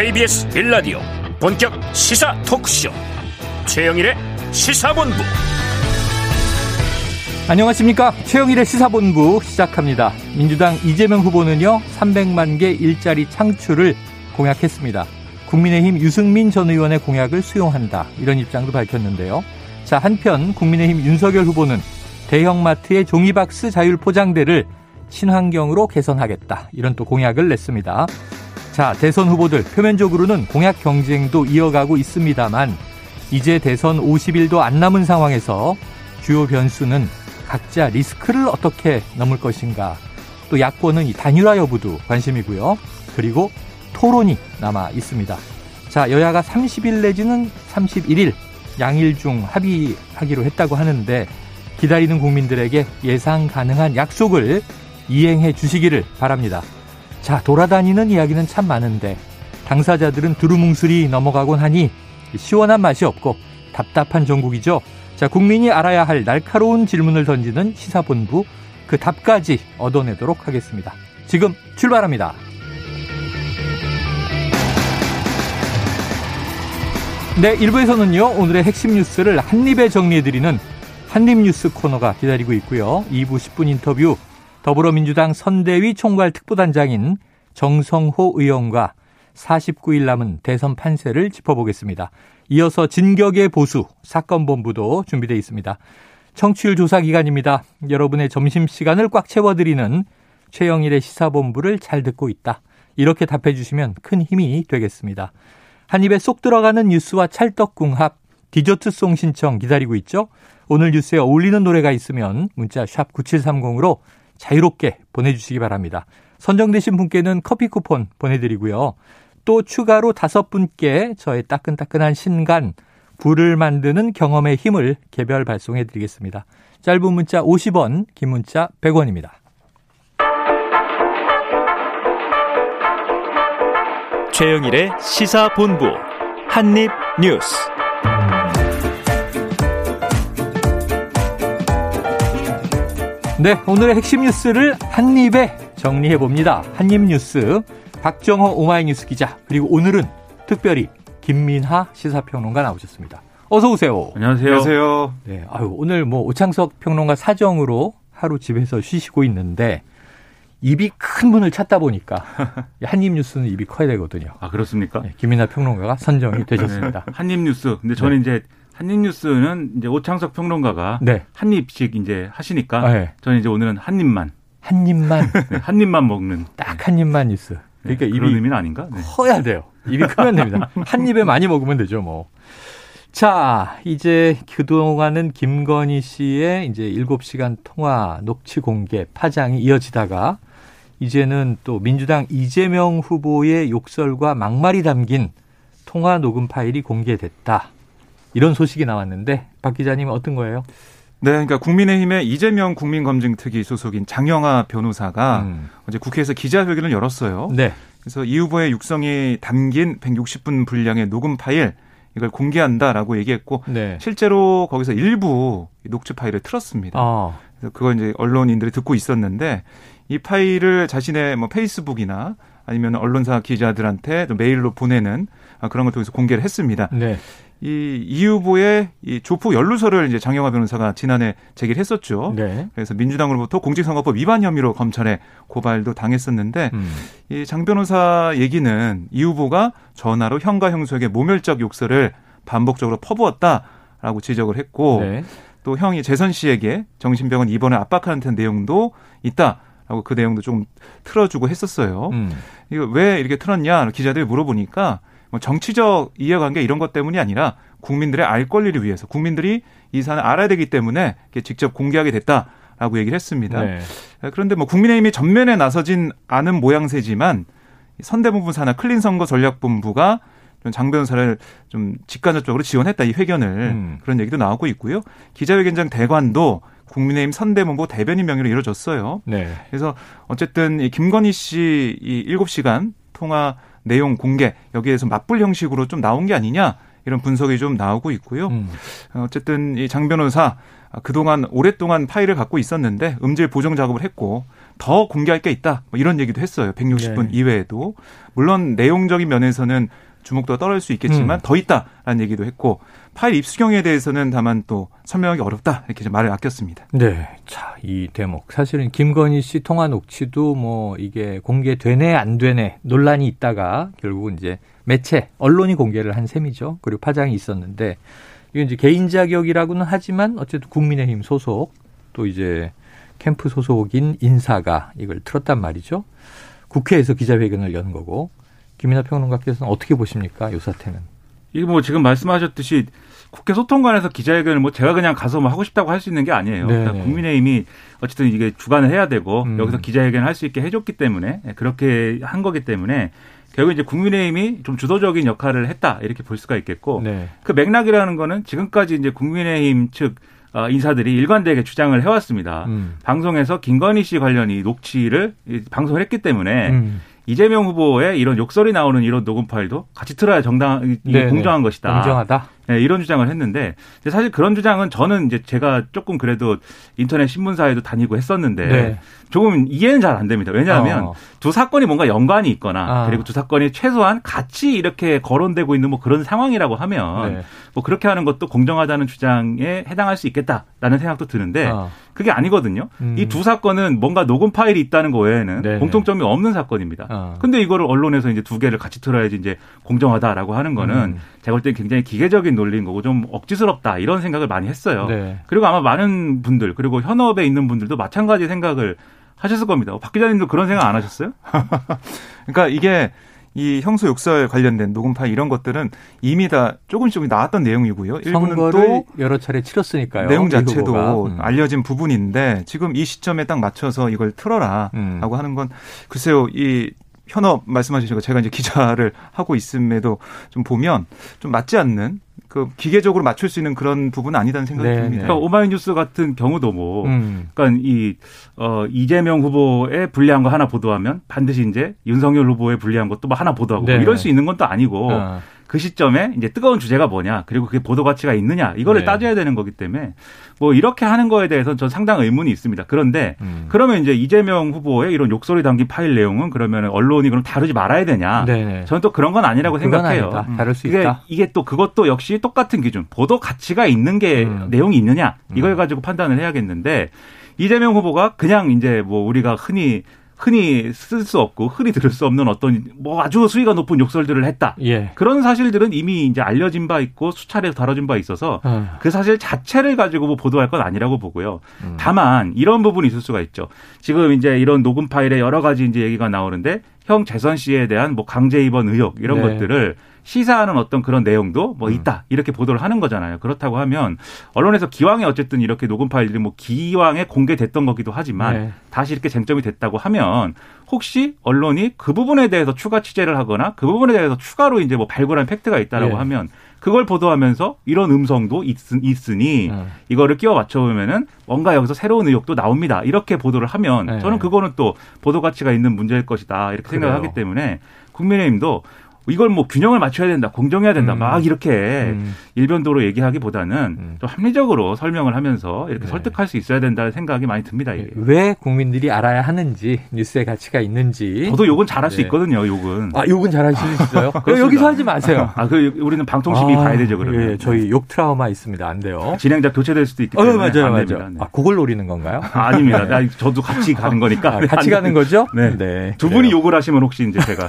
KBS 빌라디오 본격 시사 토크쇼. 최영일의 시사본부. 안녕하십니까? 최영일의 시사본부 시작합니다. 민주당 이재명 후보는요 300만 개 일자리 창출을 공약했습니다. 국민의힘 유승민 전 의원의 공약을 수용한다. 이런 입장도 밝혔는데요. 자 한편 국민의힘 윤석열 후보는 대형마트의 종이박스 자율 포장대를 친환경으로 개선하겠다. 이런 또 공약을 냈습니다 자, 대선 후보들 표면적으로는 공약 경쟁도 이어가고 있습니다만 이제 대선 50일도 안 남은 상황에서 주요 변수는 각자 리스크를 어떻게 넘을 것인가. 또 야권은 이 단일화 여부도 관심이고요. 그리고 토론이 남아 있습니다. 자, 여야가 30일 내지는 31일 양일 중 합의하기로 했다고 하는데 기다리는 국민들에게 예상 가능한 약속을 이행해 주시기를 바랍니다. 자, 돌아다니는 이야기는 참 많은데 당사자들은 두루뭉술이 넘어가곤 하니 시원한 맛이 없고 답답한 전국이죠. 자, 국민이 알아야 할 날카로운 질문을 던지는 시사본부 그 답까지 얻어내도록 하겠습니다. 지금 출발합니다. 네, 1부에서는요, 오늘의 핵심 뉴스를 한입에 정리해드리는 한입뉴스 코너가 기다리고 있고요. 2부 10분 인터뷰 더불어민주당 선대위 총괄 특보단장인 정성호 의원과 49일 남은 대선 판세를 짚어보겠습니다. 이어서 진격의 보수 사건 본부도 준비되어 있습니다. 청취율 조사 기간입니다. 여러분의 점심 시간을 꽉 채워드리는 최영일의 시사본부를 잘 듣고 있다. 이렇게 답해 주시면 큰 힘이 되겠습니다. 한 입에 쏙 들어가는 뉴스와 찰떡궁합 디저트송 신청 기다리고 있죠? 오늘 뉴스에 어울리는 노래가 있으면 문자 샵 9730으로 자유롭게 보내주시기 바랍니다. 선정되신 분께는 커피 쿠폰 보내드리고요. 또 추가로 다섯 분께 저의 따끈따끈한 신간, 불을 만드는 경험의 힘을 개별 발송해 드리겠습니다. 짧은 문자 50원, 긴 문자 100원입니다. 최영일의 시사본부 한입뉴스 네, 오늘의 핵심 뉴스를 한입에 정리해 봅니다. 한입 뉴스 박정호 오마이뉴스 기자 그리고 오늘은 특별히 김민하 시사평론가 나오셨습니다. 어서 오세요. 안녕하세요. 안녕하세요. 네, 아유 오늘 뭐 오창석 평론가 사정으로 하루 집에서 쉬시고 있는데 입이 큰 분을 찾다 보니까 한입 뉴스는 입이 커야 되거든요. 아 그렇습니까? 네, 김민하 평론가가 선정이 되셨습니다. 네, 한입 뉴스. 근데 저는 네. 이제 한입뉴스는 이제 오창석 평론가가 네. 한 입씩 이제 하시니까 네. 저는 이제 오늘은 한 입만 한 입만 네, 한 입만 먹는 딱 한 입만 뉴스. 그러니까 네, 입이 의미는 아닌가? 네. 커야 돼요. 입이 크면 됩니다. 한 입에 많이 먹으면 되죠, 뭐. 자, 이제 그동안은 김건희 씨의 이제 7시간 통화 녹취 공개 파장이 이어지다가 이제는 또 민주당 이재명 후보의 욕설과 막말이 담긴 통화 녹음 파일이 공개됐다. 이런 소식이 나왔는데 박 기자님은 어떤 거예요? 네, 그러니까 국민의힘의 이재명 국민검증특위 소속인 장영아 변호사가 음. 어제 국회에서 기자회견을 열었어요. 네. 그래서 이 후보의 육성이 담긴 160분 분량의 녹음 파일 이걸 공개한다라고 얘기했고 네. 실제로 거기서 일부 녹취 파일을 틀었습니다. 아. 그래서 그걸 이제 언론인들이 듣고 있었는데 이 파일을 자신의 뭐 페이스북이나 아니면 언론사 기자들한테 메일로 보내는 그런 걸 통해서 공개를 했습니다. 네. 이 이 후보의 이 조폭 연루서를 이제 장영화 변호사가 지난해 제기를 했었죠. 네. 그래서 민주당으로부터 공직선거법 위반 혐의로 검찰에 고발도 당했었는데 음. 이장 변호사 얘기는 이 후보가 전화로 형과 형수에게 모멸적 욕설을 반복적으로 퍼부었다라고 지적을 했고 네. 또 형이 재선 씨에게 정신병원 입원을 압박하는 듯한 내용도 있다. 라고 그 내용도 좀 틀어주고 했었어요. 음. 이거 왜 이렇게 틀었냐 기자들이 물어보니까 뭐 정치적 이해관계 이런 것 때문이 아니라 국민들의 알 권리를 위해서 국민들이 이 사안을 알아야 되기 때문에 직접 공개하게 됐다라고 얘기를 했습니다. 네. 그런데 뭐 국민의힘이 전면에 나서진 않은 모양새지만 선대본부 산하 클린 선거 전략본부가 장 변호사를 좀 직간접적으로 지원했다 이 회견을 음. 그런 얘기도 나오고 있고요. 기자회견장 대관도 국민의힘 선대본부 대변인 명의로 이루어졌어요. 네. 그래서 어쨌든 이 김건희 씨이 7시간 통화 내용 공개 여기에서 맞불 형식으로 좀 나온 게 아니냐 이런 분석이 좀 나오고 있고요. 음. 어쨌든 이 장 변호사 그동안 오랫동안 파일을 갖고 있었는데 음질 보정 작업을 했고 더 공개할 게 있다. 뭐 이런 얘기도 했어요. 160분 네. 이외에도 물론 내용적인 면에서는 주목도가 떨어질 수 있겠지만 음. 더 있다라는 얘기도 했고 파일 입수경에 대해서는 다만 또 설명하기 어렵다 이렇게 좀 말을 아꼈습니다. 네, 자 이 대목 사실은 김건희 씨 통화 녹취도 뭐 이게 공개되네 안 되네 논란이 있다가 결국은 이제 매체 언론이 공개를 한 셈이죠. 그리고 파장이 있었는데 이건 이제 개인 자격이라고는 하지만 어쨌든 국민의힘 소속 또 이제 캠프 소속인 인사가 이걸 틀었단 말이죠. 국회에서 기자회견을 연 거고 김민하 평론가께서는 어떻게 보십니까? 이 사태는. 이게 뭐 지금 말씀하셨듯이 국회 소통관에서 기자회견을 뭐 제가 그냥 가서 뭐 하고 싶다고 할 수 있는 게 아니에요. 그러니까 국민의힘이 어쨌든 이게 주관을 해야 되고 음. 여기서 기자회견을 할수 있게 해줬기 때문에 네, 그렇게 한 거기 때문에 결국 이제 국민의힘이 좀 주도적인 역할을 했다 이렇게 볼 수가 있겠고 네. 그 맥락이라는 거는 지금까지 이제 국민의힘 측 어, 인사들이 일관되게 주장을 해왔습니다. 음. 방송에서 김건희 씨 관련 이 녹취를 방송을 했기 때문에 음. 이재명 후보의 이런 욕설이 나오는 이런 녹음 파일도 같이 틀어야 정당 네, 공정한 것이다. 공정하다. 네, 이런 주장을 했는데 사실 그런 주장은 저는 이제 제가 조금 그래도 인터넷 신문사에도 다니고 했었는데 네. 조금 이해는 잘 안 됩니다. 왜냐하면 어. 두 사건이 뭔가 연관이 있거나 아. 그리고 두 사건이 최소한 같이 이렇게 거론되고 있는 뭐 그런 상황이라고 하면 네. 뭐 그렇게 하는 것도 공정하다는 주장에 해당할 수 있겠다라는 생각도 드는데 아. 그게 아니거든요. 음. 이두 사건은 뭔가 녹음 파일이 있다는 거 외에는 네네. 공통점이 없는 사건입니다. 아. 근데 이거를 언론에서 이제 두 개를 같이 틀어야지 이제 공정하다라고 하는 거는 음. 제가 볼때 굉장히 기계적인 논리인 거고 좀 억지스럽다 이런 생각을 많이 했어요. 네. 그리고 아마 많은 분들 그리고 현업에 있는 분들도 마찬가지 생각을 하셨을 겁니다. 박 기자님도 그런 생각 안 하셨어요? 그러니까 이게 이 형소 욕설 관련된 녹음 파일 이런 것들은 이미 다 조금씩 조금 나왔던 내용이고요. 일부는 또 여러 차례 치렀으니까요. 내용 자체도 음. 알려진 부분인데 지금 이 시점에 딱 맞춰서 이걸 틀어라라고 음. 하는 건 글쎄요 이 현업 말씀하신 거 제가 이제 기자를 하고 있음에도 좀 보면 좀 맞지 않는 그 기계적으로 맞출 수 있는 그런 부분은 아니다는 생각이 네, 듭니다. 네. 그러니까 오마이뉴스 같은 경우도 뭐, 음. 그러니까 이 어, 이재명 후보의 불리한 거 하나 보도하면 반드시 이제 윤석열 후보의 불리한 것도 뭐 하나 보도하고 뭐 네. 뭐 이럴 수 있는 건 또 아니고. 어. 그 시점에 이제 뜨거운 주제가 뭐냐 그리고 그게 보도 가치가 있느냐 이거를 네. 따져야 되는 거기 때문에 뭐 이렇게 하는 거에 대해서는 전 상당 의문이 있습니다. 그런데 음. 그러면 이제 이재명 후보의 이런 욕설이 담긴 파일 내용은 그러면 언론이 그럼 다루지 말아야 되냐? 네네. 네. 저는 또 그런 건 아니라고 생각해요. 아니다. 음. 다룰 수 이게, 있다. 이게 또 그것도 역시 똑같은 기준 보도 가치가 있는 게 음. 내용이 있느냐 이걸 음. 가지고 판단을 해야겠는데 이재명 후보가 그냥 이제 뭐 우리가 흔히 흔히 쓸 수 없고 흔히 들을 수 없는 어떤 뭐 아주 수위가 높은 욕설들을 했다. 예. 그런 사실들은 이미 이제 알려진 바 있고 수차례 다뤄진 바 있어서 음. 그 사실 자체를 가지고 뭐 보도할 건 아니라고 보고요. 음. 다만 이런 부분이 있을 수가 있죠. 지금 이제 이런 녹음 파일에 여러 가지 이제 얘기가 나오는데 형 재선 씨에 대한 뭐 강제 입원 의혹 이런 네. 것들을 시사하는 어떤 그런 내용도 뭐 음. 있다 이렇게 보도를 하는 거잖아요. 그렇다고 하면 언론에서 기왕에 어쨌든 이렇게 녹음 파일들이 뭐 기왕에 공개됐던 거기도 하지만 네. 다시 이렇게 쟁점이 됐다고 하면 혹시 언론이 그 부분에 대해서 추가 취재를 하거나 그 부분에 대해서 추가로 이제 뭐 발굴한 팩트가 있다라고 네. 하면 그걸 보도하면서 이런 음성도 있, 으니 네. 이거를 끼워 맞춰보면은 뭔가 여기서 새로운 의혹도 나옵니다. 이렇게 보도를 하면 네. 저는 그거는 또 보도 가치가 있는 문제일 것이다 이렇게 그래요. 생각하기 때문에 국민의힘도 이걸 뭐 균형을 맞춰야 된다, 공정해야 된다, 음. 막 이렇게 음. 일변도로 얘기하기보다는 음. 좀 합리적으로 설명을 하면서 이렇게 네. 설득할 수 있어야 된다는 생각이 많이 듭니다. 이게. 왜 국민들이 알아야 하는지 뉴스의 가치가 있는지. 저도 욕은 잘할 네. 수 있거든요. 욕은. 아 욕은 잘할 수 있어요? 여기서 하지 마세요. 아, 그 우리는 방통심이 아, 가야 되죠 그러면. 예, 저희 욕 트라우마 있습니다. 안 돼요. 진행자 교체될 수도 있기 때문에. 어, 맞아요, 맞아요. 네. 아, 그걸 노리는 건가요? 아, 닙니다 저도 같이 가는 거니까. 아, 같이 가는 거죠? 네. 네. 두 분이 욕을 하시면 혹시 이제 제가.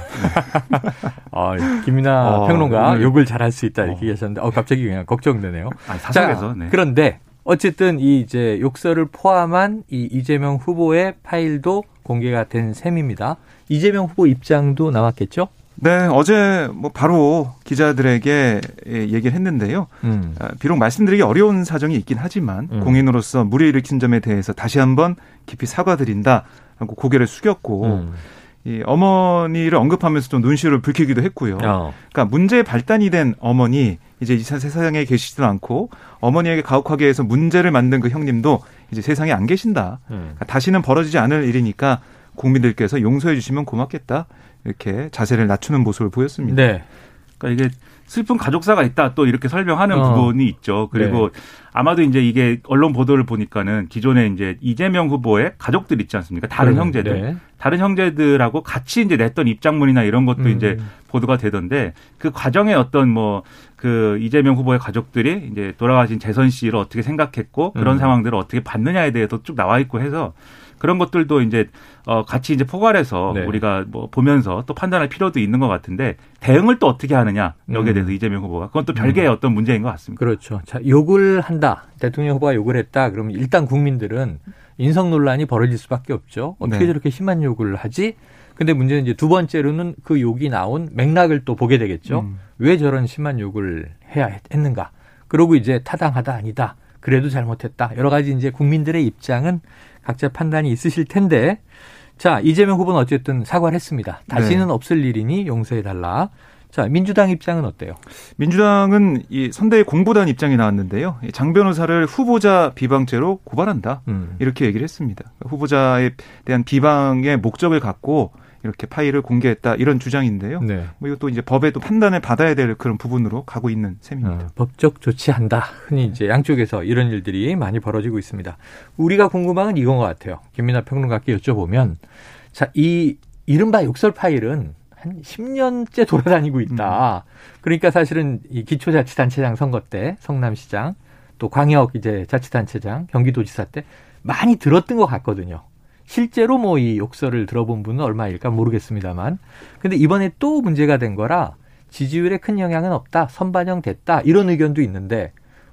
아, 김이나 어, 평론가 오 욕을 잘할 수 있다 이렇게 어. 얘기하셨는데 어 갑자기 그냥 걱정되네요. 아, 사석에서. 네. 그런데 어쨌든 이 이제 욕설을 포함한 이 이재명 후보의 파일도 공개가 된 셈입니다. 이재명 후보 입장도 나왔겠죠? 네, 어제 뭐 바로 기자들에게 얘기를 했는데요. 음. 아, 비록 말씀드리기 어려운 사정이 있긴 하지만 음. 공인으로서 무리 일으킨 점에 대해서 다시 한번 깊이 사과드린다 하고 고개를 숙였고 음. 이 어머니를 언급하면서 좀 눈시울을 붉히기도 했고요. 어. 그러니까 문제 발단이 된 어머니 이제 이 세상에 계시지도 않고 어머니에게 가혹하게 해서 문제를 만든 그 형님도 이제 세상에 안 계신다. 음. 그러니까 다시는 벌어지지 않을 일이니까 국민들께서 용서해 주시면 고맙겠다. 이렇게 자세를 낮추는 모습을 보였습니다. 네. 그러니까 이게 슬픈 가족사가 있다 또 이렇게 설명하는 어. 부분이 있죠. 그리고 네. 아마도 이제 이게 언론 보도를 보니까는 기존에 이제 이재명 후보의 가족들 있지 않습니까? 다른 네. 형제들. 네. 다른 형제들하고 같이 이제 냈던 입장문이나 이런 것도 음. 이제 보도가 되던데 그 과정에 어떤 뭐 그 이재명 후보의 가족들이 이제 돌아가신 재선 씨를 어떻게 생각했고 그런 음. 상황들을 어떻게 봤느냐에 대해서 쭉 나와 있고 해서 그런 것들도 이제 어 같이 이제 포괄해서 네. 우리가 뭐 보면서 또 판단할 필요도 있는 것 같은데 대응을 또 어떻게 하느냐 여기에 음. 대해서 음. 이재명 후보가 그건 또 별개의 음. 어떤 문제인 것 같습니다. 그렇죠. 자 욕을 한다 대통령 후보가 욕을 했다 그러면 일단 국민들은 인성 논란이 벌어질 수밖에 없죠. 어떻게 네. 저렇게 심한 욕을 하지? 근데 문제는 이제 두 번째로는 그 욕이 나온 맥락을 또 보게 되겠죠. 음. 왜 저런 심한 욕을 해야 했는가? 그러고 이제 타당하다 아니다. 그래도 잘못했다. 여러 가지 이제 국민들의 입장은 각자 판단이 있으실 텐데 자 이재명 후보는 어쨌든 사과를 했습니다. 다시는 네. 없을 일이니 용서해 달라. 자 민주당 입장은 어때요? 민주당은 이 선대위 공보단 입장이 나왔는데요. 장 변호사를 후보자 비방죄로 고발한다 음. 이렇게 얘기를 했습니다. 후보자에 대한 비방의 목적을 갖고 이렇게 파일을 공개했다 이런 주장인데요. 네. 뭐 이것도 이제 법에도 판단을 받아야 될 그런 부분으로 가고 있는 셈입니다. 어, 법적 조치한다. 흔히 이제 양쪽에서 이런 일들이 많이 벌어지고 있습니다. 우리가 궁금한 건 이건 것 같아요. 김민아 평론가께 여쭤보면 자, 이 이른바 욕설 파일은 한 10년째 돌아다니고 있다. 음. 그러니까 사실은 이 기초자치단체장 선거 때 성남시장 또 광역 이제 자치단체장 경기도지사 때 많이 들었던 것 같거든요. 실제로 뭐 이 욕설을 들어본 분은 얼마일까 모르겠습니다만. 근데 이번에 또 문제가 된 거라 지지율에 큰 영향은 없다. 선반영됐다. 이런 의견도 있는데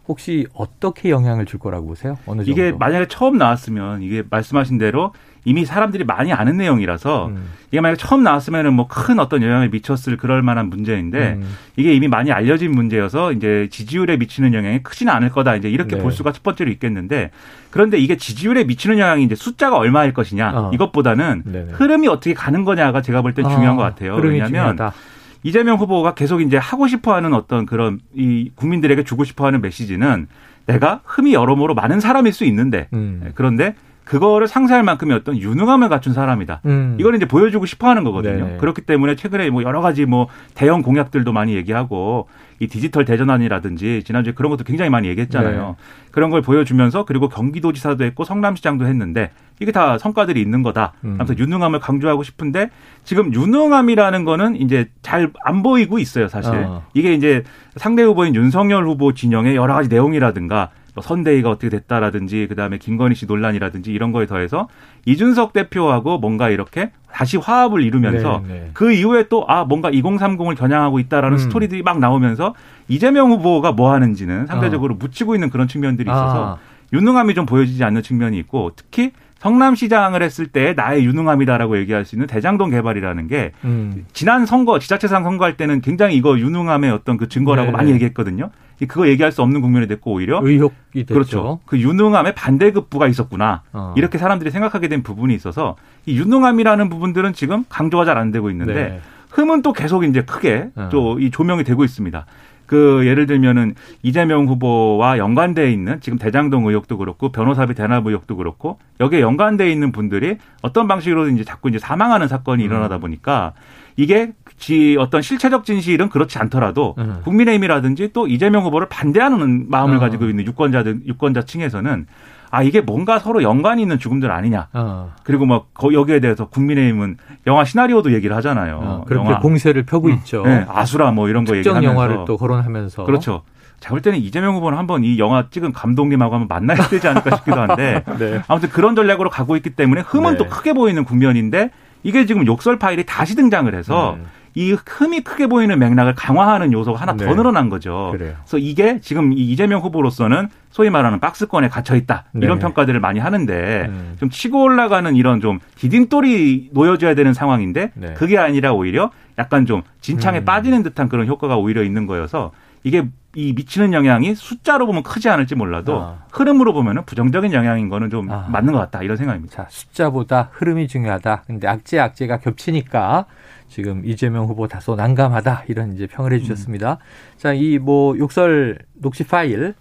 혹시 어떻게 영향을 줄 거라고 보세요? 어느 정도? 이게 만약에 처음 나왔으면 이게 말씀하신 대로 이미 사람들이 많이 아는 내용이라서 음. 이게 만약에 처음 나왔으면은 뭐 큰 어떤 영향을 미쳤을 그럴 만한 문제인데 음. 이게 이미 많이 알려진 문제여서 이제 지지율에 미치는 영향이 크지는 않을 거다 이제 이렇게 네. 볼 수가 첫 번째로 있겠는데 그런데 이게 지지율에 미치는 영향이 이제 숫자가 얼마일 것이냐 어. 이것보다는 네네. 흐름이 어떻게 가는 거냐가 제가 볼땐 중요한 어. 것 같아요. 왜냐하면 중요하다. 이재명 후보가 계속 이제 하고 싶어 하는 어떤 그런 이 국민들에게 주고 싶어 하는 메시지는 내가 흠이 여러모로 많은 사람일 수 있는데 음. 그런데 그거를 상쇄할 만큼의 어떤 유능함을 갖춘 사람이다. 음. 이걸 이제 보여주고 싶어 하는 거거든요. 네 그렇기 때문에 최근에 뭐 여러 가지 뭐 대형 공약들도 많이 얘기하고 이 디지털 대전환이라든지 지난주에 그런 것도 굉장히 많이 얘기했잖아요. 네. 그런 걸 보여주면서 그리고 경기도지사도 했고 성남시장도 했는데 이게 다 성과들이 있는 거다. 음. 아무튼 유능함을 강조하고 싶은데 지금 유능함이라는 거는 이제 잘 안 보이고 있어요, 사실. 어. 이게 이제 상대 후보인 윤석열 후보 진영의 여러 가지 내용이라든가 뭐 선대위가 어떻게 됐다라든지 그다음에 김건희 씨 논란이라든지 이런 거에 더해서 이준석 대표하고 뭔가 이렇게 다시 화합을 이루면서 네, 네. 그 이후에 또 아 뭔가 2030을 겨냥하고 있다라는 음. 스토리들이 막 나오면서 이재명 후보가 뭐 하는지는 상대적으로 어. 묻히고 있는 그런 측면들이 있어서 아. 유능함이 좀 보여지지 않는 측면이 있고 특히 성남시장을 했을 때 나의 유능함이다라고 얘기할 수 있는 대장동 개발이라는 게 음. 지난 선거 지자체상 선거할 때는 굉장히 이거 유능함의 어떤 그 증거라고 네 많이 얘기했거든요. 그거 얘기할 수 없는 국면이 됐고 오히려 의혹이 됐죠. 그렇죠. 그 유능함의 반대급부가 있었구나. 어. 이렇게 사람들이 생각하게 된 부분이 있어서 이 유능함이라는 부분들은 지금 강조가 잘 안 되고 있는데 네. 흠은 또 계속 이제 크게 어. 또이 조명이 되고 있습니다. 그 예를 들면은 이재명 후보와 연관돼 있는 지금 대장동 의혹도 그렇고 변호사비 대납 의혹도 그렇고 여기에 연관돼 있는 분들이 어떤 방식으로 이제 자꾸 이제 사망하는 사건이 음. 일어나다 보니까 이게 지 어떤 실체적 진실은 그렇지 않더라도 음. 국민의힘이라든지 또 이재명 후보를 반대하는 마음을 어. 가지고 있는 유권자들 유권자 층에서는 아 이게 뭔가 서로 연관이 있는 죽음들 아니냐. 어. 그리고 뭐 여기에 대해서 국민의힘은 영화 시나리오도 얘기를 하잖아요. 어, 그렇게 영화. 공세를 펴고 음. 있죠. 네, 아수라 뭐 이런 거 얘기하면서 영화를 또 거론하면서 그렇죠. 제가 볼 때는 이재명 후보는 한번 이 영화 찍은 감독님하고 한번 만나야 되지 않을까 싶기도 한데 네. 아무튼 그런 전략으로 가고 있기 때문에 흠은 네. 또 크게 보이는 국면인데 이게 지금 욕설 파일이 다시 등장을 해서 네. 이 흠이 크게 보이는 맥락을 강화하는 요소가 하나 네. 더 늘어난 거죠. 그래요. 그래서 이게 지금 이재명 후보로서는 소위 말하는 박스권에 갇혀 있다 이런 네. 평가들을 많이 하는데 음. 좀 치고 올라가는 이런 좀 디딤돌이 놓여져야 되는 상황인데 네. 그게 아니라 오히려 약간 좀 진창에 음. 빠지는 듯한 그런 효과가 오히려 있는 거여서 이게 이 미치는 영향이 숫자로 보면 크지 않을지 몰라도 아. 흐름으로 보면은 부정적인 영향인 거는 좀 아. 맞는 것 같다 이런 생각입니다. 자, 숫자보다 흐름이 중요하다. 근데 악재 악재가 겹치니까 지금 이재명 후보 다소 난감하다 이런 이제 평을 해주셨습니다. 음. 자, 이 뭐 욕설 녹취 파일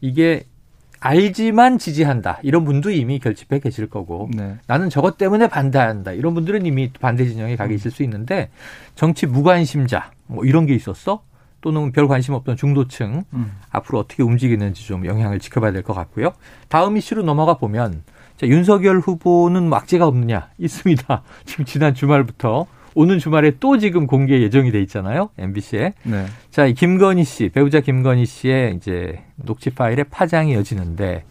이게 알지만 지지한다 이런 분도 이미 결집해 계실 거고 네. 나는 저것 때문에 반대한다 이런 분들은 이미 반대 진영에 가 계실 수 있는데 정치 무관심자 뭐 이런 게 있었어 또는 별 관심 없던 중도층 음. 앞으로 어떻게 움직이는지 좀 영향을 지켜봐야 될 것 같고요. 다음 이슈로 넘어가 보면 자, 윤석열 후보는 막지가 없느냐 있습니다. 지금 지난 주말부터 오는 주말에 또 지금 공개 예정이 돼 있잖아요. MBC에. 네. 자, 김건희 씨, 배우자 김건희 씨의 이제 녹취 파일에 파장이 이어지는데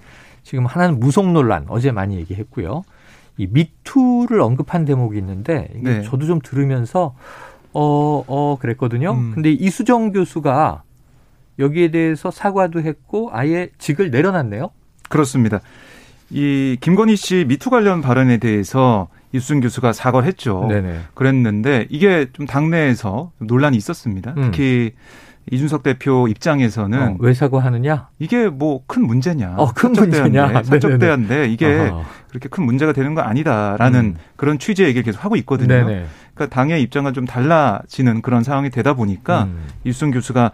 지금 하나는 무속 논란 어제 많이 얘기했고요. 이 미투를 언급한 대목이 있는데 이게 네. 저도 좀 들으면서 어, 어, 그랬거든요. 음. 근데 이수정 교수가 여기에 대해서 사과도 했고 아예 직을 내려놨네요. 그렇습니다. 이 김건희 씨 미투 관련 발언에 대해서 이수정 교수가 사과를 했죠. 네네. 그랬는데 이게 좀 당내에서 논란이 있었습니다. 음. 특히 이준석 대표 입장에서는 어, 왜 사과하느냐? 이게 뭐 큰 문제냐? 어, 큰 문제냐? 사적 대화인데 이게 어허. 그렇게 큰 문제가 되는 거 아니다라는 음. 그런 취지의 얘기를 계속 하고 있거든요. 네네. 그러니까 당의 입장과 좀 달라지는 그런 상황이 되다 보니까 음. 이수정 교수가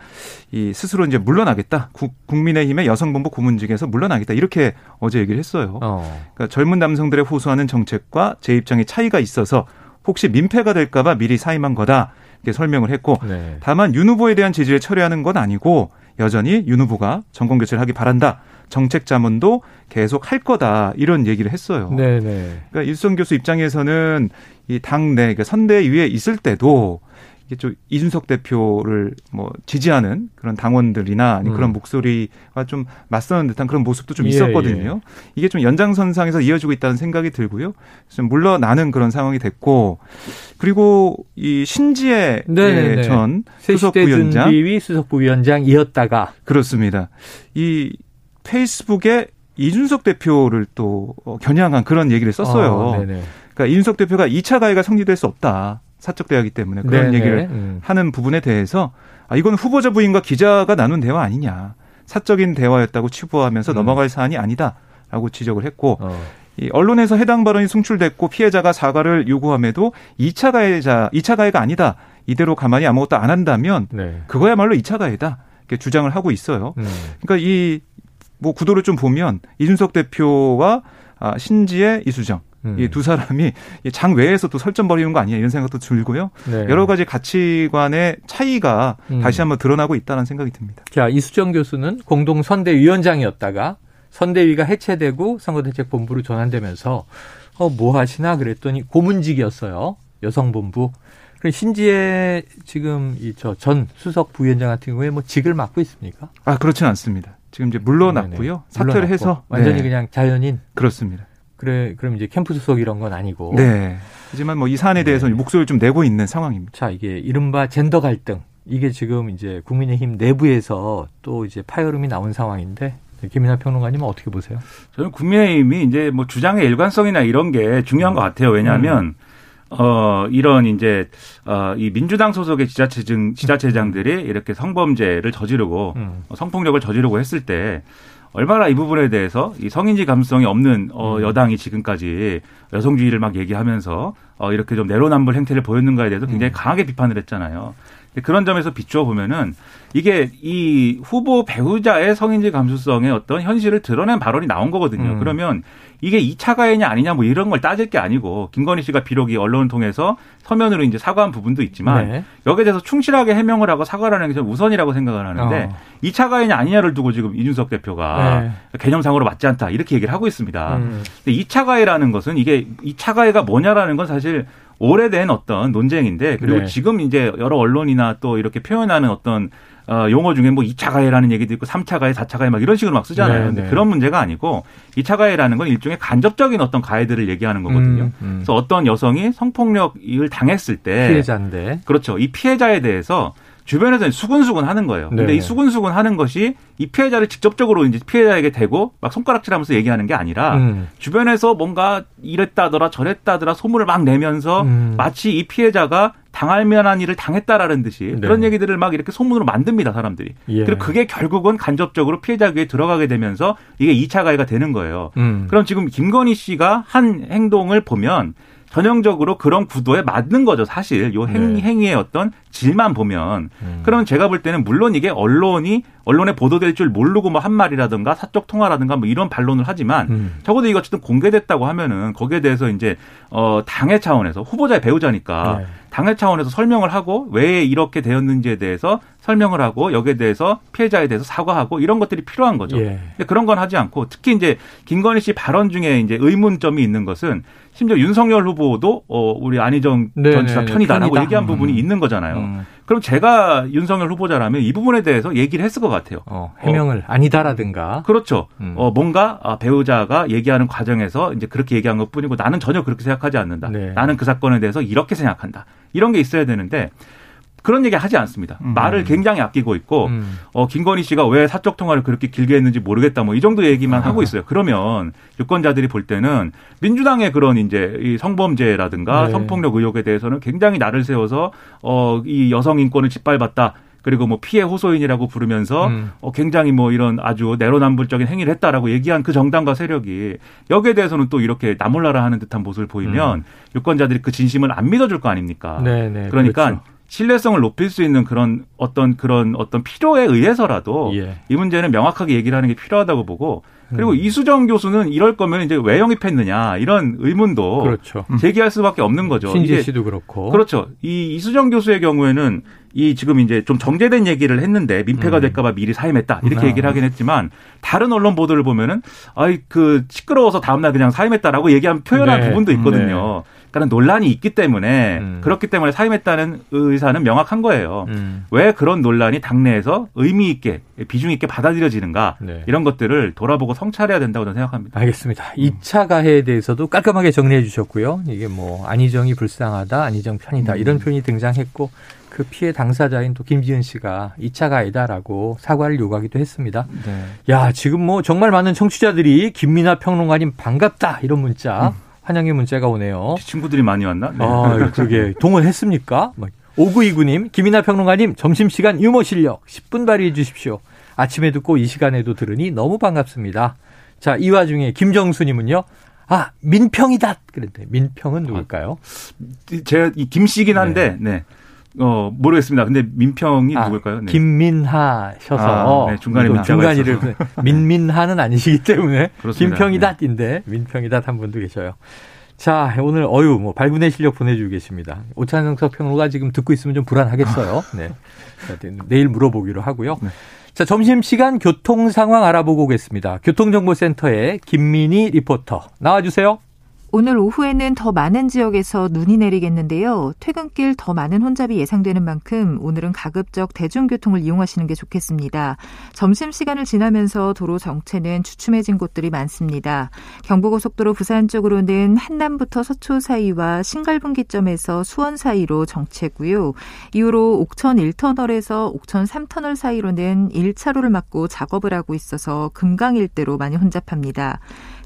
이 스스로 이제 물러나겠다. 국, 민의힘의 여성본부 고문직에서 물러나겠다. 이렇게 어제 얘기를 했어요. 어. 그러니까 젊은 남성들의 호소하는 정책과 제 입장에 차이가 있어서 혹시 민폐가 될까봐 미리 사임한 거다. 이렇게 설명을 했고 네. 다만 윤 후보에 대한 지지를 철회하는 건 아니고 여전히 윤 후보가 정권 교체를 하기 바란다. 정책 자문도 계속 할 거다 이런 얘기를 했어요. 네네. 네. 그러니까 일선 교수 입장에서는 이 당내 그러니까 선대위에 있을 때도 이게 좀 이준석 대표를 뭐 지지하는 그런 당원들이나 아니 그런 음. 목소리와 좀 맞서는 듯한 그런 모습도 좀 예, 있었거든요. 예. 이게 좀 연장선상에서 이어지고 있다는 생각이 들고요. 좀 물러나는 그런 상황이 됐고 그리고 이 신지혜 예, 전 수석부위원장 위 수석부위원장이었다가 그렇습니다. 이 페이스북에 이준석 대표를 또 겨냥한 그런 얘기를 썼어요. 어, 그러니까 이준석 대표가 2차 가해가 성립될 수 없다. 사적 대화이기 때문에 그런 네네. 얘기를 음. 하는 부분에 대해서 아 이건 후보자 부인과 기자가 나눈 대화 아니냐. 사적인 대화였다고 치부하면서 음. 넘어갈 사안이 아니다라고 지적을 했고 어. 이 언론에서 해당 발언이 송출됐고 피해자가 사과를 요구함에도 2차 가해자 2차 가해가 아니다. 이대로 가만히 아무것도 안 한다면 네. 그거야말로 2차 가해다. 이렇게 주장을 하고 있어요. 음. 그러니까 이 뭐 구도를 좀 보면 이준석 대표와 아, 신지의 이수정 음. 이두 사람이 장 외에서 또 설전 벌이는 거 아니냐 이런 생각도 들고요. 네. 여러 가지 가치관의 차이가 음. 다시 한번 드러나고 있다는 생각이 듭니다. 자, 이수정 교수는 공동 선대위원장이었다가 선대위가 해체되고 선거대책본부로 전환되면서 어, 뭐 하시나 그랬더니 고문직이었어요. 여성본부. 그럼 신지혜 지금 이 저 전 수석 부위원장 같은 경우에 뭐 직을 맡고 있습니까? 아 그렇지는 않습니다. 지금 이제 물러났고요. 네네. 사퇴를 물러났고. 해서 완전히 네. 그냥 자연인. 그렇습니다. 그래, 그럼 이제 캠프 소속 이런 건 아니고. 네. 하지만 뭐 이 사안에 대해서 네. 목소리를 좀 내고 있는 상황입니다. 자, 이게 이른바 젠더 갈등. 이게 지금 이제 국민의힘 내부에서 또 이제 파열음이 나온 상황인데 김민하 평론가님은 어떻게 보세요? 저는 국민의힘이 이제 뭐 주장의 일관성이나 이런 게 중요한 것 같아요. 왜냐하면 음. 어, 이런 이제, 어, 이 민주당 소속의 지자체장, 지자체장들이 이렇게 성범죄를 저지르고 음. 성폭력을 저지르고 했을 때 얼마나 이 부분에 대해서 이 성인지 감수성이 없는 어, 음. 여당이 지금까지 여성주의를 막 얘기하면서 어, 이렇게 좀 내로남불 행태를 보였는가에 대해서 굉장히 음. 강하게 비판을 했잖아요. 그런 점에서 비추어 보면은 이게 이 후보 배우자의 성인지 감수성의 어떤 현실을 드러낸 발언이 나온 거거든요. 음. 그러면 이게 2차 가해냐 아니냐 뭐 이런 걸 따질 게 아니고 김건희 씨가 비록 이 언론을 통해서 서면으로 이제 사과한 부분도 있지만 네. 여기에 대해서 충실하게 해명을 하고 사과를 하는 게좀 우선이라고 생각을 하는데 어. 2차 가해냐 아니냐를 두고 지금 이준석 대표가 네. 개념상으로 맞지 않다 이렇게 얘기를 하고 있습니다. 음. 근데 2차 가해라는 것은 이게 2차 가해가 뭐냐라는 건 사실 오래된 어떤 논쟁인데 그리고 네. 지금 이제 여러 언론이나 또 이렇게 표현하는 어떤 어, 용어 중에 뭐 2차 가해라는 얘기도 있고 3차 가해, 4차 가해 막 이런 식으로 막 쓰잖아요. 네, 근데 네. 그런 문제가 아니고 2차 가해라는 건 일종의 간접적인 어떤 가해들을 얘기하는 거거든요. 음, 음. 그래서 어떤 여성이 성폭력을 당했을 때 피해자인데 그렇죠. 이 피해자에 대해서 주변에서는 수근수근 하는 거예요. 근데 네. 이 수근수근 하는 것이 이 피해자를 직접적으로 이제 피해자에게 대고 막 손가락질 하면서 얘기하는 게 아니라 음. 주변에서 뭔가 이랬다더라 저랬다더라 소문을 막 내면서 음. 마치 이 피해자가 당할 만한 일을 당했다라는 듯이 네. 그런 얘기들을 막 이렇게 소문으로 만듭니다 사람들이. 예. 그리고 그게 결국은 간접적으로 피해자 귀에 들어가게 되면서 이게 2차 가해가 되는 거예요. 음. 그럼 지금 김건희 씨가 한 행동을 보면 전형적으로 그런 구도에 맞는 거죠, 사실. 요 행, 네. 행위의 어떤 질만 보면. 음. 그러면 제가 볼 때는 물론 이게 언론이 언론에 보도될 줄 모르고 뭐 한 말이라든가 사적 통화라든가 뭐 이런 반론을 하지만 음. 적어도 이거 어쨌든 공개됐다고 하면은 거기에 대해서 이제 어 당의 차원에서 후보자의 배우자니까 네. 당회 차원에서 설명을 하고 왜 이렇게 되었는지에 대해서 설명을 하고 여기에 대해서 피해자에 대해서 사과하고 이런 것들이 필요한 거죠. 예. 근데 그런 건 하지 않고 특히 이제 김건희 씨 발언 중에 이제 의문점이 있는 것은 심지어 윤석열 후보도 어 우리 안희정 네, 전 지사 네, 네. 편이다라고 편이다. 얘기한 부분이 음. 있는 거잖아요. 음. 그럼 제가 윤석열 후보자라면 이 부분에 대해서 얘기를 했을 것 같아요. 어, 해명을 어, 아니다라든가. 그렇죠. 음. 어, 뭔가 아, 배우자가 얘기하는 과정에서 이제 그렇게 얘기한 것 뿐이고 나는 전혀 그렇게 생각하지 않는다. 네. 나는 그 사건에 대해서 이렇게 생각한다. 이런 게 있어야 되는데 그런 얘기 하지 않습니다. 음. 말을 굉장히 아끼고 있고 음. 어 김건희 씨가 왜 사적 통화를 그렇게 길게 했는지 모르겠다 뭐 이 정도 얘기만 아. 하고 있어요. 그러면 유권자들이 볼 때는 민주당의 그런 이제 이 성범죄라든가 네. 성폭력 의혹에 대해서는 굉장히 나를 세워서 어이 여성 인권을 짓밟았다. 그리고 뭐 피해 호소인이라고 부르면서 음. 어 굉장히 뭐 이런 아주 내로남불적인 행위를 했다라고 얘기한 그 정당과 세력이 여기에 대해서는 또 이렇게 나몰라라 하는 듯한 모습을 보이면 음. 유권자들이 그 진심을 안 믿어줄 거 아닙니까? 네네, 네. 그러니까 그렇죠. 신뢰성을 높일 수 있는 그런 어떤 그런 어떤 필요에 의해서라도 예. 이 문제는 명확하게 얘기를 하는 게 필요하다고 보고 그리고 음. 이수정 교수는 이럴 거면 이제 왜 영입했느냐 이런 의문도 그렇죠. 제기할 수밖에 없는 거죠. 신지 씨도 그렇고 그렇죠. 이 이수정 교수의 경우에는 이 지금 이제 좀 정제된 얘기를 했는데 민폐가 음. 될까봐 미리 사임했다 이렇게 아. 얘기를 하긴 했지만 다른 언론 보도를 보면은 아이 그 시끄러워서 다음날 그냥 사임했다라고 얘기한 표현한 네. 부분도 있거든요. 네. 그러니까 논란이 있기 때문에 음. 그렇기 때문에 사임했다는 의사는 명확한 거예요. 음. 왜 그런 논란이 당내에서 의미 있게 비중 있게 받아들여지는가 네. 이런 것들을 돌아보고 성찰해야 된다고 저는 생각합니다. 알겠습니다. 2차 가해에 대해서도 깔끔하게 정리해 주셨고요. 이게 뭐 안희정이 불쌍하다, 안희정 편이다 음. 이런 표현이 등장했고 그 피해 당사자인 또 김지은 씨가 2차 가해다라고 사과를 요구하기도 했습니다. 네. 야, 지금 뭐 정말 많은 청취자들이 김민아 평론가님 반갑다 이런 문자 음. 환영의 문자가 오네요. 친구들이 많이 왔나? 네. 아, 그게 동원했습니까? 5929님, 김이나 평론가님, 점심시간 유머 실력 10분 발휘해 주십시오. 아침에 듣고 이 시간에도 들으니 너무 반갑습니다. 자, 이 와중에 김정수님은요. 아, 민평이다. 그랬대. 민평은 누굴까요? 아, 제가 이 김씨긴 한데, 네. 네. 어 모르겠습니다. 근데 민평이 아, 누굴까요? 네. 김민하셔서 아, 네, 중간에 중간이를 민민하는 아니시기 때문에 김평이다인데 네. 민평이다 한 분도 계셔요. 자 오늘 어유 뭐 발군의 실력 보내주고 계십니다. 오찬성석 평론가 지금 듣고 있으면 좀 불안하겠어요. 네 내일 물어보기로 하고요. 네. 자 점심 시간 교통 상황 알아보고 오겠습니다. 교통정보센터의 김민희 리포터 나와주세요. 오늘 오후에는 더 많은 지역에서 눈이 내리겠는데요. 퇴근길 더 많은 혼잡이 예상되는 만큼 오늘은 가급적 대중교통을 이용하시는 게 좋겠습니다. 점심시간을 지나면서 도로 정체는 주춤해진 곳들이 많습니다. 경부고속도로 부산 쪽으로는 한남부터 서초 사이와 신갈분기점에서 수원 사이로 정체고요. 이후로 옥천 1터널에서 옥천 3터널 사이로는 1차로를 막고 작업을 하고 있어서 금강 일대로 많이 혼잡합니다.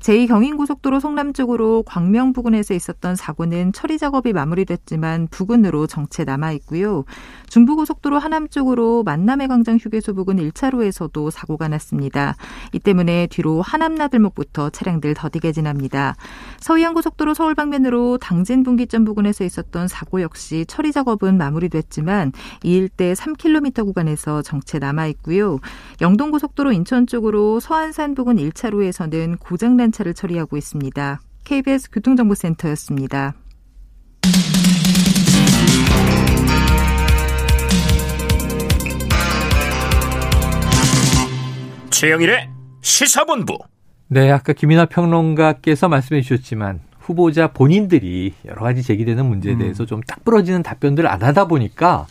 제2경인고속도로 성남 쪽으로 광명 부근에서 있었던 사고는 처리 작업이 마무리됐지만 부근으로 정체 남아 있고요. 중부고속도로 하남 쪽으로 만남의 광장 휴게소 부근 1차로에서도 사고가 났습니다. 이 때문에 뒤로 하남 나들목부터 차량들 더디게 지납니다. 서해안고속도로 서울 방면으로 당진 분기점 부근에서 있었던 사고 역시 처리 작업은 마무리됐지만 이 일대 3km 구간에서 정체 남아 있고요. 영동고속도로 인천 쪽으로 서안산 부근 1차로에서는 고장난 차를 처리하고 있습니다. KBS 교통정보센터였습니다. 최영일의 시사본부. 네, 아까 김이나 평론가께서 말씀해 주셨지만 후보자 본인들이 여러 가지 제기되는 문제에 음. 대해서 음. 좀딱 부러지는 답변들을 안 하다 보니까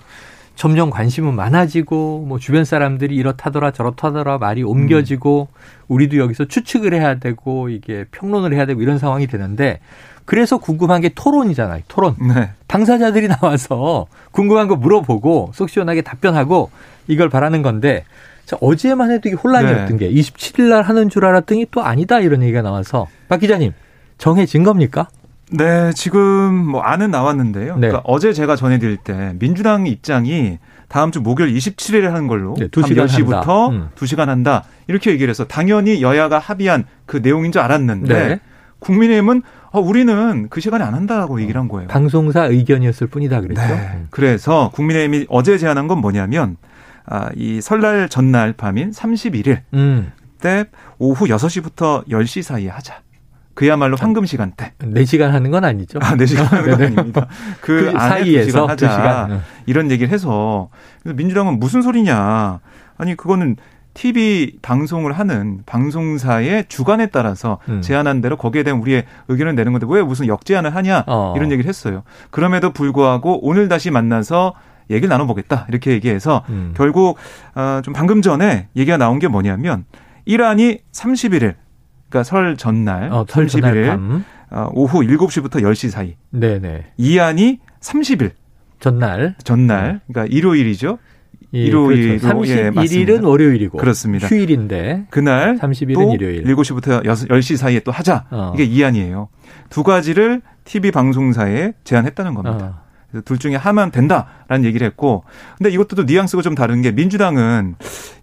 점점 관심은 많아지고 뭐 주변 사람들이 이렇다더라 저렇다더라 말이 옮겨지고 음. 우리도 여기서 추측을 해야 되고 이게 평론을 해야 되고 이런 상황이 되는데 그래서 궁금한 게 토론이잖아요. 토론. 네. 당사자들이 나와서 궁금한 거 물어보고 속 시원하게 답변하고 이걸 바라는 건데 자, 어제만 해도 이게 혼란이었던 네. 게 27일 날 하는 줄 알았더니 또 아니다 이런 얘기가 나와서 박 기자님 정해진 겁니까? 네, 지금 뭐 안은 나왔는데요. 네. 그러니까 어제 제가 전해드릴 때 민주당 입장이 다음 주 목요일 27일에 하는 걸로 네, 2시간 10시부터 음. 2시간 한다. 이렇게 얘기를 해서 당연히 여야가 합의한 그 내용인 줄 알았는데 네. 국민의힘은 어, 우리는 그 시간에 안 한다고 얘기를 한 거예요. 방송사 의견이었을 뿐이다 그랬죠. 네. 음. 그래서 국민의힘이 어제 제안한 건 뭐냐면 아, 이 설날 전날 밤인 31일 음. 때 오후 6시부터 10시 사이에 하자. 그야말로 황금 시간대. 4시간 하는 건 아니죠? 아, 4시간 하는 건 아닙니다. 그, 그 사이에서 2시간 하자. 2시간. 이런 얘기를 해서 그래서 민주당은 무슨 소리냐. 아니 그거는 TV 방송을 하는 방송사의 주관에 따라서 음. 제안한 대로 거기에 대한 우리의 의견을 내는 건데 왜 무슨 역제안을 하냐 어. 이런 얘기를 했어요. 그럼에도 불구하고 오늘 다시 만나서 얘기를 나눠보겠다 이렇게 얘기해서 음. 결국 어, 좀 방금 전에 얘기가 나온 게 뭐냐면 이란이 31일 그러니까 설 전날 어, 31일 어, 오후 7시부터 10시 사이. 네네. 이안이 30일 전날. 전날. 그러니까 일요일이죠. 예, 일요일 그렇죠. 31일은 예, 월요일이고 그렇습니다. 휴일인데 그날 30일은 일요일. 7시부터 10시 사이에 또 하자. 어. 이게 이안이에요. 두 가지를 TV 방송사에 제안했다는 겁니다. 어. 둘 중에 하면 된다라는 얘기를 했고 근데 이것도 또 뉘앙스가 좀 다른 게 민주당은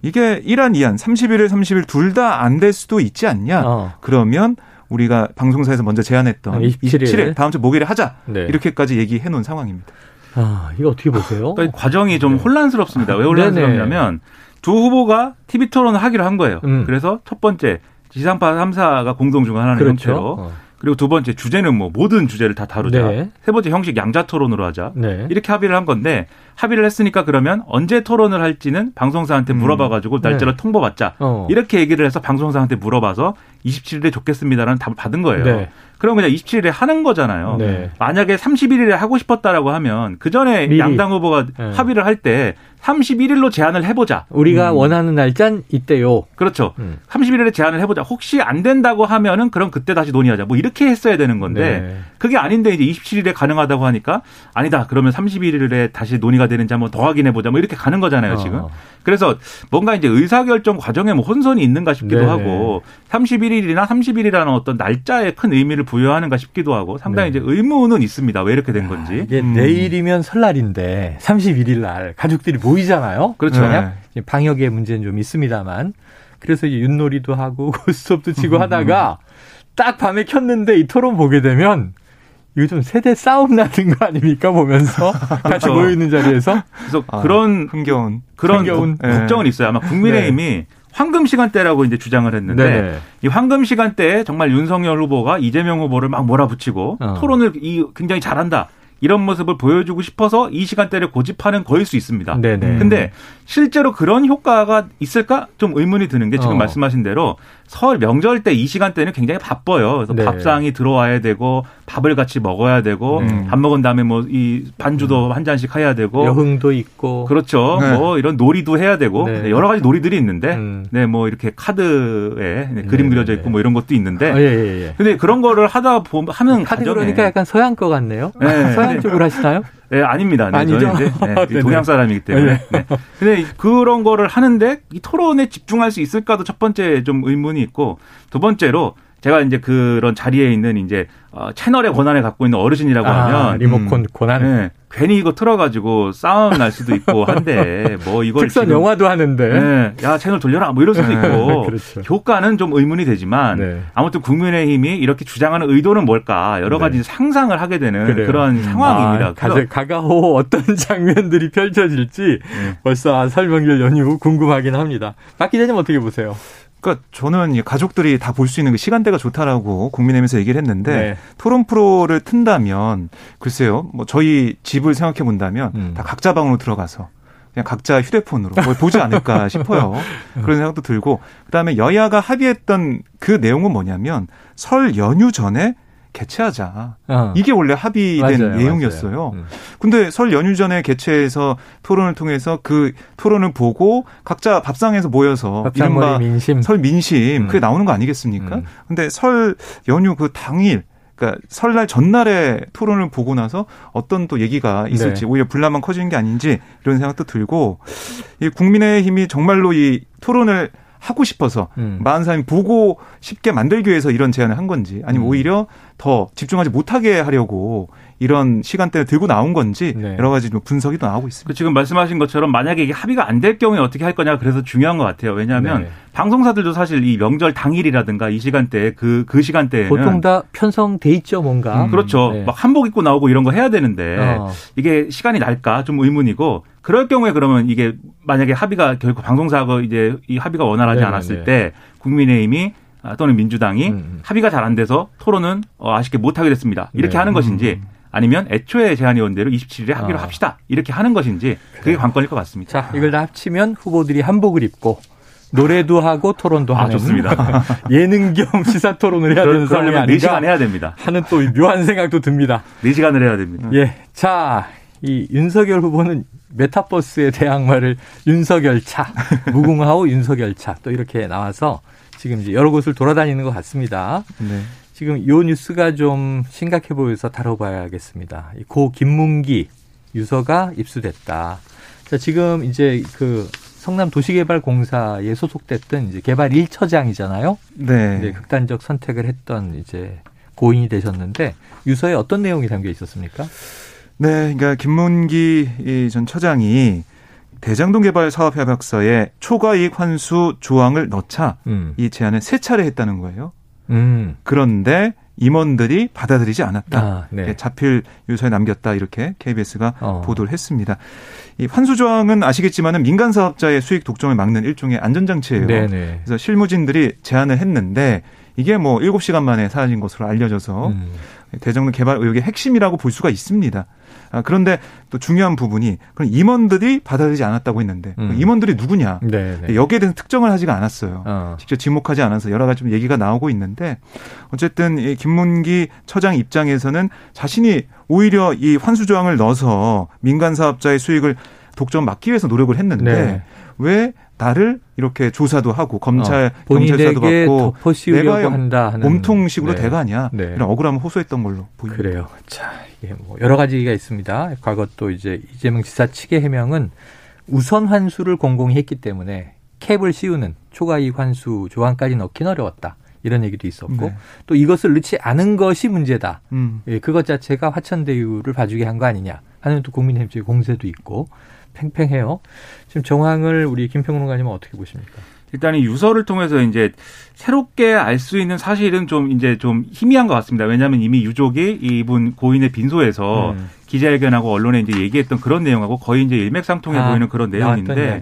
이게 1안 2안 31일 30일 둘 다 안 될 수도 있지 않냐. 어. 그러면 우리가 방송사에서 먼저 제안했던 27일, 27일 다음 주 목요일에 하자. 네. 이렇게까지 얘기해 놓은 상황입니다. 아, 이거 어떻게 보세요? 그러니까 과정이 좀 네. 혼란스럽습니다. 왜 혼란스럽냐면 두 후보가 TV 토론을 하기로 한 거예요. 음. 그래서 첫 번째 지상파 3사가 공동 주관하는 그렇죠. 형태로 어. 그리고 두 번째 주제는 뭐 모든 주제를 다 다루자. 네. 세 번째 형식 양자 토론으로 하자. 네. 이렇게 합의를 한 건데 합의를 했으니까 그러면 언제 토론을 할지는 방송사한테 음. 물어봐가지고 날짜를 네. 통보받자. 어. 이렇게 얘기를 해서 방송사한테 물어봐서 27일에 좋겠습니다라는 답을 받은 거예요. 네. 그럼 그냥 27일에 하는 거잖아요. 네. 만약에 31일에 하고 싶었다라고 하면 그 전에 양당 후보가 네. 합의를 할 때 31일로 제안을 해보자. 우리가 음. 원하는 날짠 이때요. 그렇죠. 음. 31일에 제안을 해보자. 혹시 안 된다고 하면은 그럼 그때 다시 논의하자. 뭐 이렇게 했어야 되는 건데 네. 그게 아닌데 이제 27일에 가능하다고 하니까 아니다. 그러면 31일에 다시 논의가 되는지 한번 더 확인해 보자. 뭐 이렇게 가는 거잖아요 지금. 어. 그래서 뭔가 이제 의사결정 과정에 뭐 혼선이 있는가 싶기도 네 하고 31일이나 30일이라는 어떤 날짜에 큰 의미를 부여하는가 싶기도 하고 상당히 네. 이제 의문은 있습니다. 왜 이렇게 된 건지. 이게 음. 내일이면 설날인데 31일 날 가족들이 모이잖아요. 그렇죠. 네. 방역의 문제는 좀 있습니다만. 그래서 이제 윷놀이도 하고 고스톱도 치고 하다가 딱 밤에 켰는데 이 토론 보게 되면 요즘 세대 싸움 나는 거 아닙니까 보면서 같이 그렇죠. 모여 있는 자리에서 그래서 아, 그런 흥겨운 그런 흥겨운. 걱정은 있어요. 아마 국민의힘이 네. 황금 시간대라고 이제 주장을 했는데 네이 황금 시간대에 정말 윤석열 후보가 이재명 후보를 막 몰아붙이고 어. 토론을 이 굉장히 잘한다. 이런 모습을 보여주고 싶어서 이 시간대를 고집하는 거일 수 있습니다. 네네. 근데 실제로 그런 효과가 있을까 좀 의문이 드는 게 지금 어. 말씀하신 대로 설 명절 때 이 시간대는 굉장히 바빠요. 그래서 네. 밥상이 들어와야 되고 밥을 같이 먹어야 되고 음. 밥 먹은 다음에 뭐 이 반주도 음. 한 잔씩 해야 되고 여흥도 있고 그렇죠. 네. 뭐 이런 놀이도 해야 되고 네. 네 여러 가지 놀이들이 있는데 음. 네뭐 이렇게 카드에 네, 그림 네, 그려져 있고 뭐 이런 것도 있는데 아, 예, 예, 예. 근데 그런 거를 하다 보면 하는 카드 그러니까 약간 서양 거 같네요. 서양 쪽으로 하시나요? 네, 아닙니다. 네, 아니죠. 저는 이제 네, 동양 사람이기 때문에. 네. 네. 근데 그런 거를 하는데 이 토론에 집중할 수 있을까도 첫 번째 좀 의문이 있고 두 번째로 제가 이제 그런 자리에 있는 이제 어, 채널의 권한을 갖고 있는 어르신이라고 아, 하면 리모컨 음, 권한. 네, 괜히 이거 틀어가지고 싸움 날 수도 있고 한데 뭐 이걸 특선 지금, 영화도 하는데 네, 야 채널 돌려라 뭐 이럴 수도 네, 있고 그렇죠. 효과는 좀 의문이 되지만 네. 아무튼 국민의힘이 이렇게 주장하는 의도는 뭘까 여러 가지 네. 상상을 하게 되는 그래요. 그런 음. 상황입니다. 아, 가제, 가가호 어떤 장면들이 펼쳐질지 네. 벌써 설명절 연휴 궁금하긴 합니다. 박 기자님 어떻게 보세요? 그러니까 저는 가족들이 다 볼 수 있는 그 시간대가 좋다라고 국민의힘에서 얘기를 했는데 네. 토론 프로를 튼다면 글쎄요, 뭐 저희 집을 생각해 본다면 음. 다 각자 방으로 들어가서 그냥 각자 휴대폰으로 뭘 보지 않을까 싶어요. 그런 생각도 들고 그다음에 여야가 합의했던 그 내용은 뭐냐면 설 연휴 전에 개최하자. 어. 이게 원래 합의된 맞아요, 내용이었어요. 맞아요. 음. 근데 설 연휴 전에 개최해서 토론을 통해서 그 토론을 보고 각자 밥상에서 모여서 이른바 민심. 설 민심 음. 그게 나오는 거 아니겠습니까? 음. 근데 설 연휴 그 당일 그러니까 설날 전날에 토론을 보고 나서 어떤 또 얘기가 있을지 네. 오히려 분란만 커지는 게 아닌지 이런 생각도 들고 이 국민의힘이 정말로 이 토론을 하고 싶어서 음. 많은 사람이 보고 쉽게 만들기 위해서 이런 제안을 한 건지 아니면 음. 오히려 더 집중하지 못하게 하려고 이런 시간대를 들고 나온 건지 네. 여러 가지 분석이 또 나오고 있습니다. 지금 말씀하신 것처럼 만약에 이게 합의가 안 될 경우에 어떻게 할 거냐 그래서 중요한 것 같아요. 왜냐하면 네. 방송사들도 사실 이 명절 당일이라든가 이 시간대 그, 그 시간대에는 보통 다 편성돼 있죠, 뭔가. 음. 그렇죠. 네. 막 한복 입고 나오고 이런 거 해야 되는데 어. 이게 시간이 날까 좀 의문이고 그럴 경우에 그러면 이게 만약에 합의가 결국 방송사하고 이제 이 합의가 원활하지 네네네. 않았을 때 국민의힘이 아, 또는 민주당이 음. 음. 합의가 잘 안 돼서 토론은 어, 아쉽게 못하게 됐습니다. 이렇게 네. 하는 것인지 음. 아니면 애초에 제안의원대로 27일에 합의를 아. 합시다. 이렇게 하는 것인지 그게 관건일 것 같습니다. 자, 이걸 다 합치면 후보들이 한복을 입고 노래도 하고 토론도 아, 하는 좋습니다. 예능 겸 시사 토론을 해야 되는 상황이 아닌가 4시간 해야 됩니다. 하는 또 묘한 생각도 듭니다. 4시간을 해야 됩니다. 예. 자, 이 윤석열 후보는 메타버스의 대항마를 윤석열 차, 무궁화호 윤석열 차 또 이렇게 나와서 지금 이제 여러 곳을 돌아다니는 것 같습니다. 네. 지금 요 뉴스가 좀 심각해 보여서 다뤄봐야겠습니다. 고 김문기 유서가 입수됐다. 자, 지금 이제 그 성남 도시개발공사에 소속됐던 이제 개발 1처장이잖아요. 네. 이제 극단적 선택을 했던 이제 고인이 되셨는데 유서에 어떤 내용이 담겨 있었습니까? 네, 그러니까 김문기 전 처장이 대장동 개발 사업 협약서에 초과이익 환수 조항을 넣자 음. 이 제안을 세 차례 했다는 거예요. 음. 그런데 임원들이 받아들이지 않았다. 아, 네. 자필 유서에 남겼다 이렇게 KBS가 어. 보도를 했습니다. 이 환수 조항은 아시겠지만은 민간 사업자의 수익 독점을 막는 일종의 안전장치예요. 네네. 네. 그래서 실무진들이 제안을 했는데 이게 뭐 7시간 만에 사라진 것으로 알려져서 음. 대정동 개발 의혹의 핵심이라고 볼 수가 있습니다. 아, 그런데 또 중요한 부분이 그럼 임원들이 받아들이지 않았다고 했는데 음. 임원들이 누구냐 네네. 네. 여기에 대해서 특정을 하지가 않았어요. 어. 직접 지목하지 않아서 여러 가지 좀 얘기가 나오고 있는데 어쨌든 이 김문기 처장 입장에서는 자신이 오히려 이 환수 조항을 넣어서 민간 사업자의 수익을 독점 막기 위해서 노력을 했는데 네. 왜 나를 이렇게 조사도 하고 검찰 어, 경찰서도 받고 내가 한다 하는 몸통식으로 네. 대가냐 네. 이런 억울함을 호소했던 걸로 보입니다. 그래요. 자, 이게 뭐 여러 가지가 있습니다. 과거 또 이제 이재명 지사 측의 해명은 우선 환수를 공공히 했기 때문에 캡을 씌우는 초과이익 환수 조항까지 넣기는 어려웠다. 이런 얘기도 있었고 네. 또 이것을 넣지 않은 것이 문제다. 음. 예, 그것 자체가 화천대유를 봐주게 한 거 아니냐 하는 또 국민의힘 측의 공세도 있고 팽팽해요. 지금 정황을 우리 김평론가님은 어떻게 보십니까? 일단 이 유서를 통해서 이제 새롭게 알 수 있는 사실은 좀 이제 좀 희미한 것 같습니다. 왜냐하면 이미 유족이 이분 고인의 빈소에서 음. 기자회견하고 언론에 이제 얘기했던 그런 내용하고 거의 이제 일맥상통해 아, 보이는 그런 내용인데.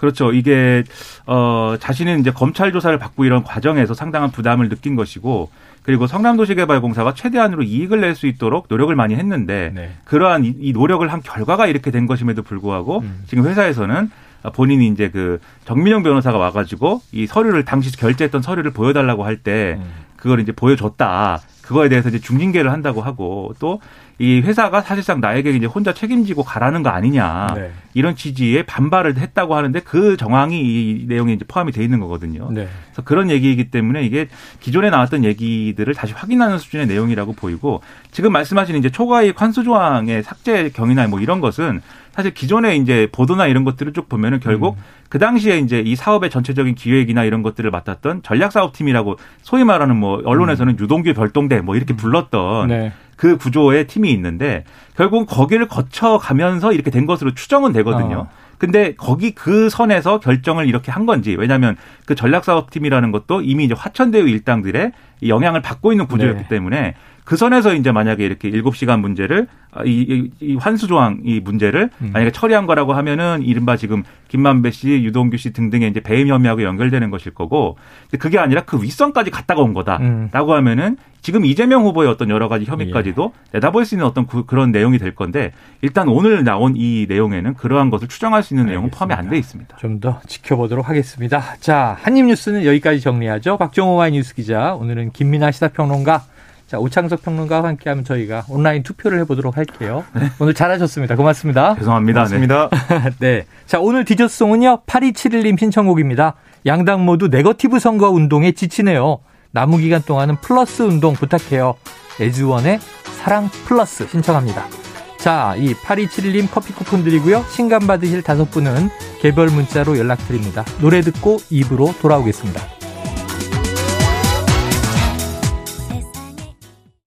그렇죠. 이게 어 자신은 이제 검찰 조사를 받고 이런 과정에서 상당한 부담을 느낀 것이고 그리고 성남도시개발공사가 최대한으로 이익을 낼 수 있도록 노력을 많이 했는데 네. 그러한 이, 이, 노력을 한 결과가 이렇게 된 것임에도 불구하고 음. 지금 회사에서는 본인이 이제 그 정민영 변호사가 와가지고 이 서류를 당시 결제했던 서류를 보여달라고 할때 음. 그걸 이제 보여줬다. 그거에 대해서 이제 중징계를 한다고 하고 또 이 회사가 사실상 나에게 이제 혼자 책임지고 가라는 거 아니냐 네. 이런 취지의 반발을 했다고 하는데 그 정황이 이 내용에 이제 포함이 돼 있는 거거든요. 네. 그래서 그런 얘기이기 때문에 이게 기존에 나왔던 얘기들을 다시 확인하는 수준의 내용이라고 보이고 지금 말씀하신 이제 초과이익 환수 조항의 삭제 경위나 뭐 이런 것은 사실 기존에 이제 보도나 이런 것들을 쭉 보면은 결국 음. 그 당시에 이제 이 사업의 전체적인 기획이나 이런 것들을 맡았던 전략사업팀이라고 소위 말하는 뭐 언론에서는 음. 유동규 별동대 뭐 이렇게 음. 불렀던 네. 그 구조의 팀이 있는데 결국 거기를 거쳐가면서 이렇게 된 것으로 추정은 되거든요. 어. 근데 거기 그 선에서 결정을 이렇게 한 건지 왜냐하면 그 전략사업팀이라는 것도 이미 이제 화천대유 일당들의 영향을 받고 있는 구조였기 네. 때문에 그 선에서 이제 만약에 이렇게 7시간 문제를 아, 이, 이, 이 환수 조항 이 문제를 음. 만약에 처리한 거라고 하면은 이른바 지금 김만배 씨, 유동규 씨 등등의 이제 배임 혐의하고 연결되는 것일 거고 그게 아니라 그 윗선까지 갔다가 온 거다라고 음. 하면은 지금 이재명 후보의 어떤 여러 가지 혐의까지도 예. 내다볼 수 있는 어떤 그, 런 내용이 될 건데 일단 오늘 나온 이 내용에는 그러한 것을 추정할 수 있는 알겠습니다. 내용은 포함이 안 돼 있습니다. 좀 더 지켜보도록 하겠습니다. 자, 한입 뉴스는 여기까지 정리하죠. 박정호 와이뉴스 기자, 오늘은 김민아 시사평론가 자, 오창석 평론가와 함께하면 저희가 온라인 투표를 해보도록 할게요. 네. 오늘 잘하셨습니다. 고맙습니다. 죄송합니다. 고맙습니다. 네. 네. 자, 오늘 디저송은요, 8271님 신청곡입니다. 양당 모두 네거티브 선거 운동에 지치네요. 남은 기간 동안은 플러스 운동 부탁해요. 애즈원의 사랑 플러스 신청합니다. 자, 이 8271님 커피 쿠폰 드리고요. 신간 받으실 다섯 분은 개별 문자로 연락드립니다. 노래 듣고 2부로 돌아오겠습니다.